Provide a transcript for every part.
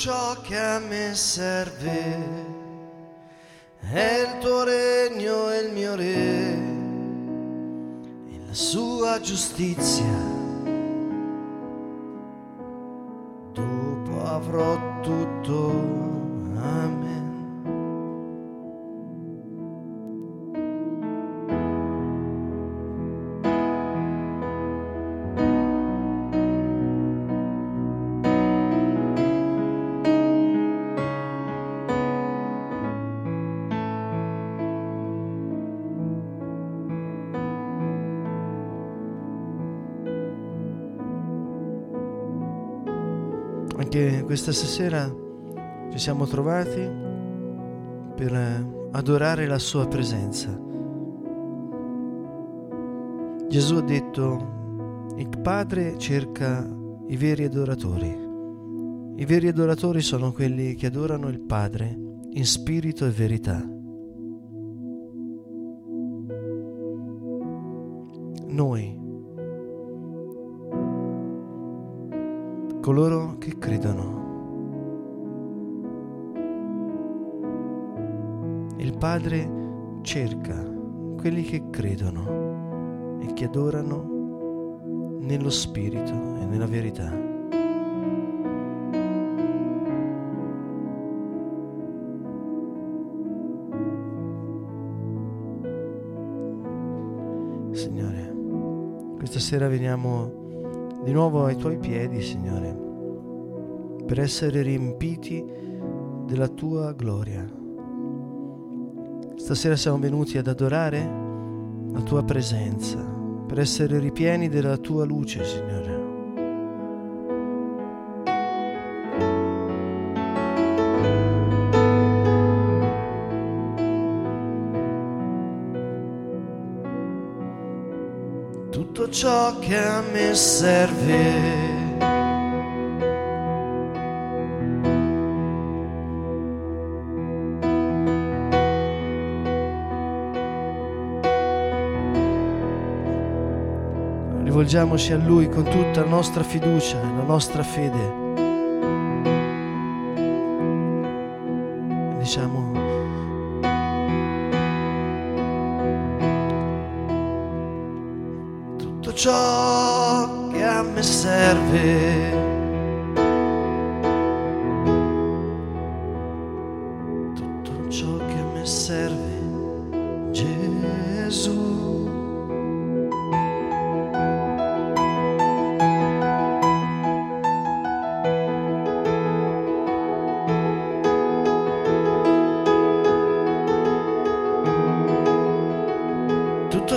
ciò che a me serve è il tuo regno e il mio re e la sua giustizia. Dopo avrò tutto. Amen. Anche questa sera ci siamo trovati per eh, adorare la sua presenza. Gesù ha detto, il Padre cerca i veri adoratori. I veri adoratori sono quelli che adorano il Padre in spirito e verità. Noi, coloro che credono. Il Padre cerca quelli che credono e che adorano nello Spirito e nella verità. Signore, questa sera veniamo di nuovo ai tuoi piedi, Signore, per essere riempiti della tua gloria. Stasera siamo venuti ad adorare la tua presenza, per essere ripieni della tua luce, Signore. Che a me serve. Rivolgiamoci a Lui con tutta la nostra fiducia e la nostra fede. Ciò che a me serve.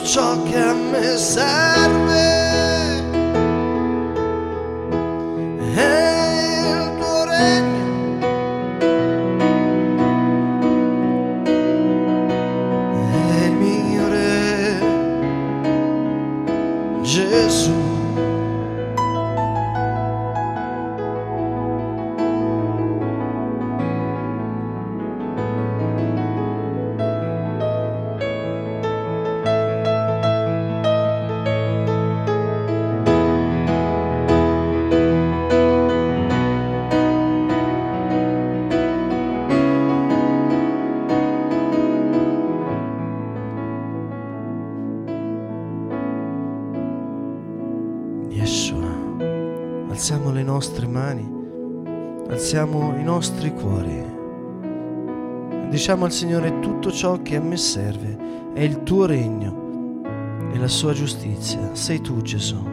Tutto ciò che alziamo i nostri cuori. Diciamo al Signore tutto ciò che a me serve è il tuo regno e la sua giustizia. Sei tu Gesù.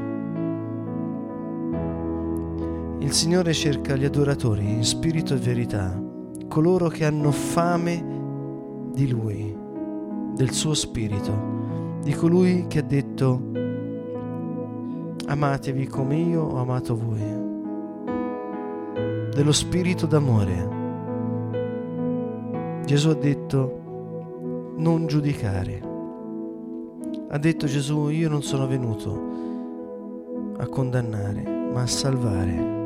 Il Signore cerca gli adoratori in spirito e verità, coloro che hanno fame di Lui, del suo spirito, di colui che ha detto amatevi come io ho amato voi, dello spirito d'amore. Gesù ha detto non giudicare. Ha detto Gesù io non sono venuto a condannare, ma a salvare.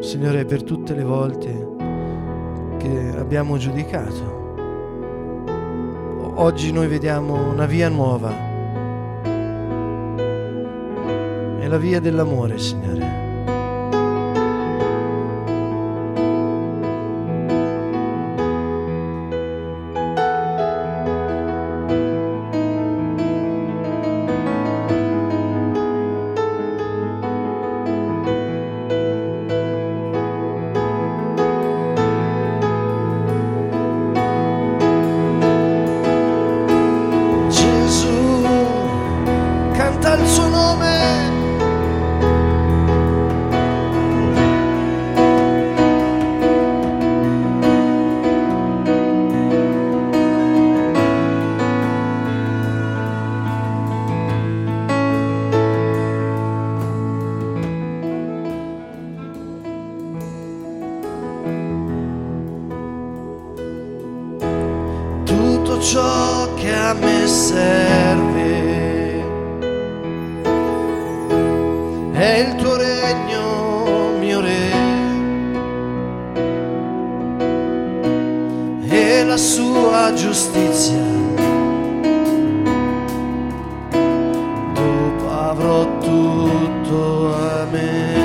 Signore, per tutte le volte che abbiamo giudicato, oggi noi vediamo una via nuova la via dell'amore, Signore. Ciò che a me serve è il tuo regno, mio re, e la sua giustizia. Dopo avrò tutto a me.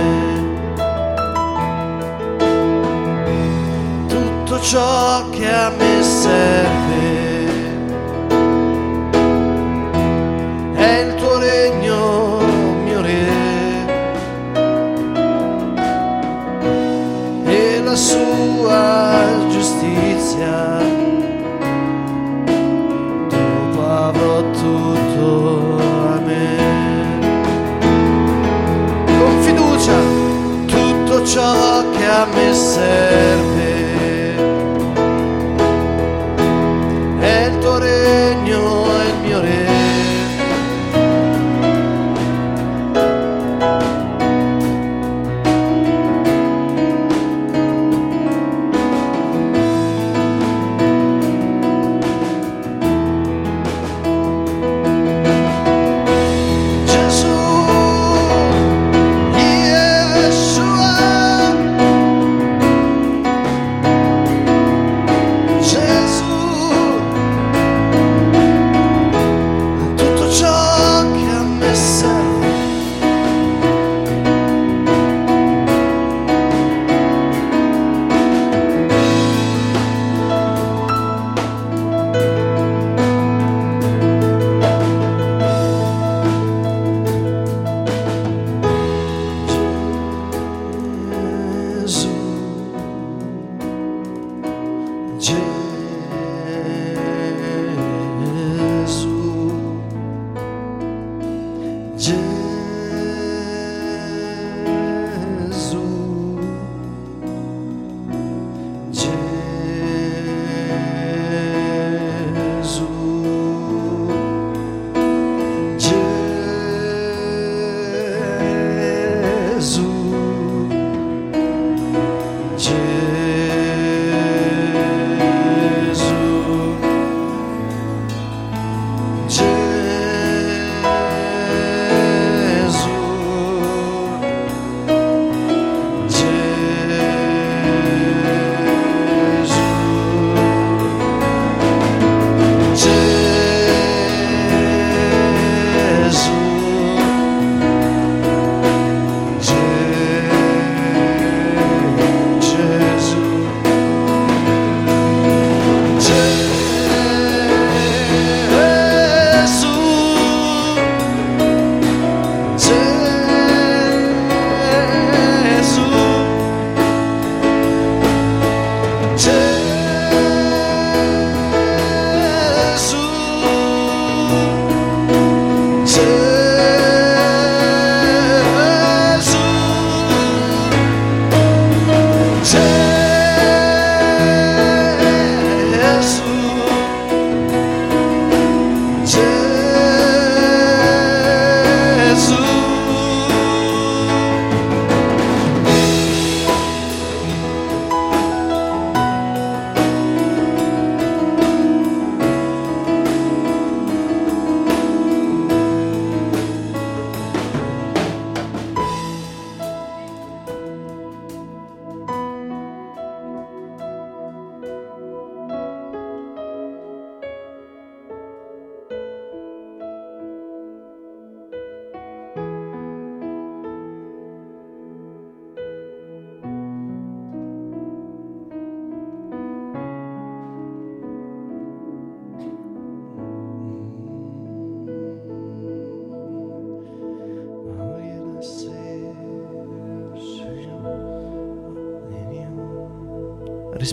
Tutto ciò che a me serve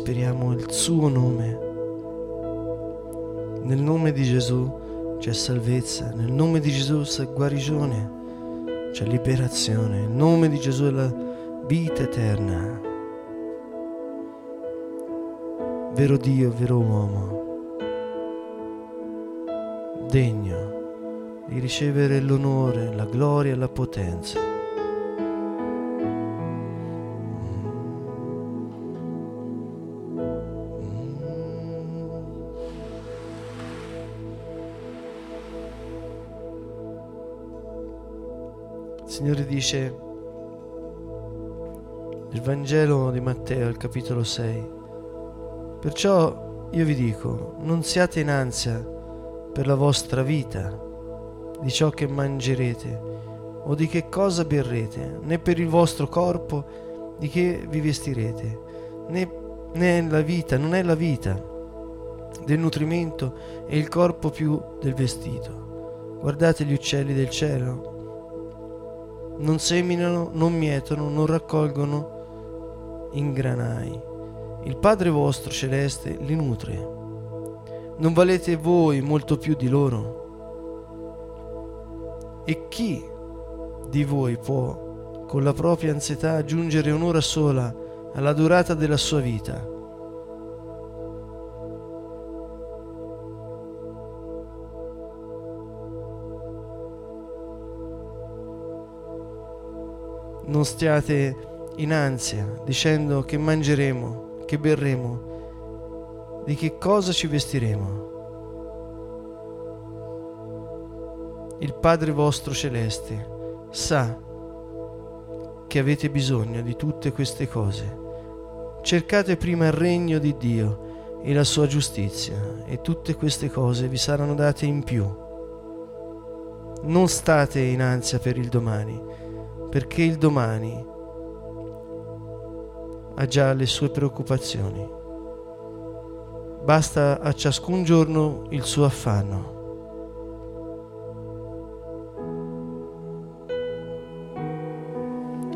respiriamo il suo nome. Nel nome di Gesù c'è salvezza, nel nome di Gesù c'è guarigione, c'è liberazione, nel nome di Gesù è la vita eterna. Vero Dio, vero uomo, degno di ricevere l'onore, la gloria e la potenza. Signore dice nel Vangelo di Matteo, al capitolo 6, perciò io vi dico, non siate in ansia per la vostra vita, di ciò che mangerete o di che cosa berrete, né per il vostro corpo di che vi vestirete, né, né la vita, non è la vita del nutrimento e il corpo più del vestito. Guardate gli uccelli del cielo, non seminano, non mietono, non raccolgono in granai. Il Padre vostro celeste li nutre. Non valete voi molto più di loro? E chi di voi può, con la propria ansietà, aggiungere un'ora sola alla durata della sua vita? Non stiate in ansia dicendo che mangeremo, che berremo, di che cosa ci vestiremo. Il Padre vostro celeste sa che avete bisogno di tutte queste cose. Cercate prima il regno di Dio e la sua giustizia e tutte queste cose vi saranno date in più. Non state in ansia per il domani perché il domani ha già le sue preoccupazioni. Basta a ciascun giorno il suo affanno.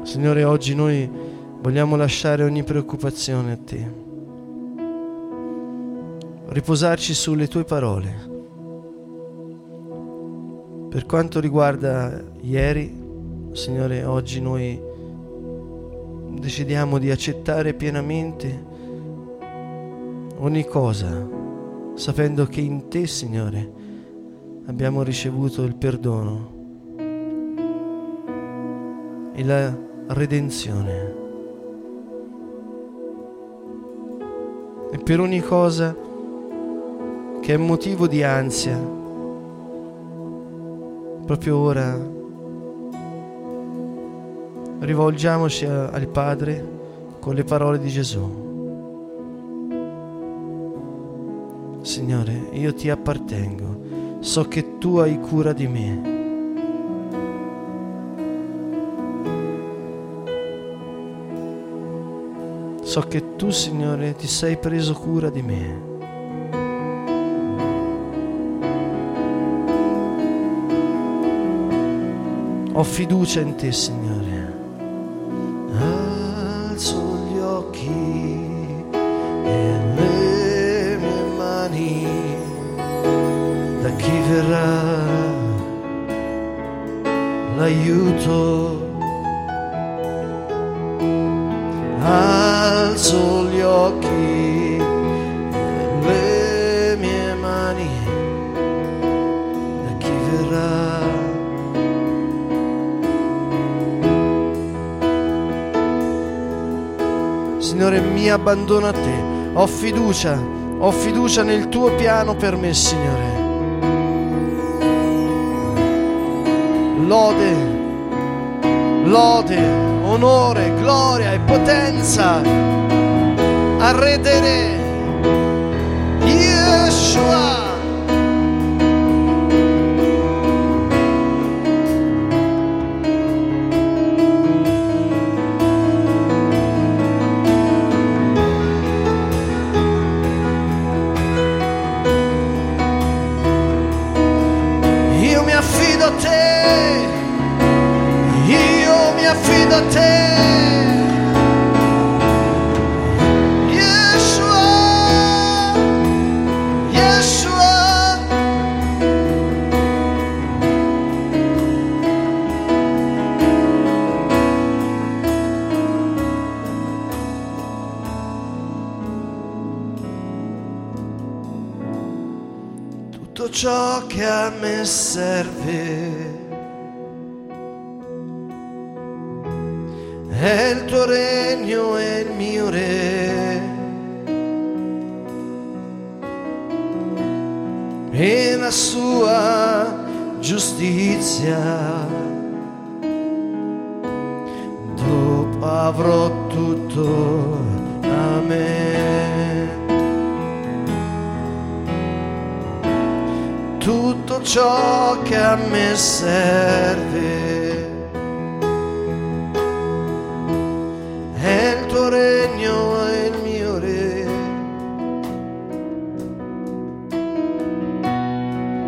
Signore, oggi noi vogliamo lasciare ogni preoccupazione a te, riposarci sulle tue parole. Per quanto riguarda ieri, Signore, oggi noi decidiamo di accettare pienamente ogni cosa, sapendo che in te, Signore, abbiamo ricevuto il perdono e la redenzione. E per ogni cosa che è motivo di ansia, proprio ora rivolgiamoci al Padre con le parole di Gesù. Signore, io ti appartengo, so che tu hai cura di me. So che tu, Signore, ti sei preso cura di me. Ho fiducia in te, Signore. L'aiuto. Alzo gli occhi e le mie mani da chi verrà. Signore, mi abbandono a te, ho fiducia, ho fiducia nel tuo piano per me, Signore. Lode, lode, onore, gloria e potenza a redere Yeshua. Tutto ciò che a me serve. È il tuo regno e il mio re. E la sua giustizia. Dopo avrò tutto a ciò che a me serve. È il tuo regno e il mio re.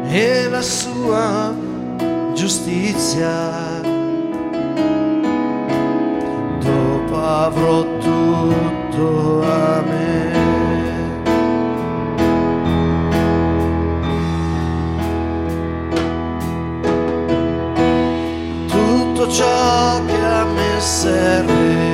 E la sua giustizia. Dopo avrò tutto a me. Ciò che a me serve.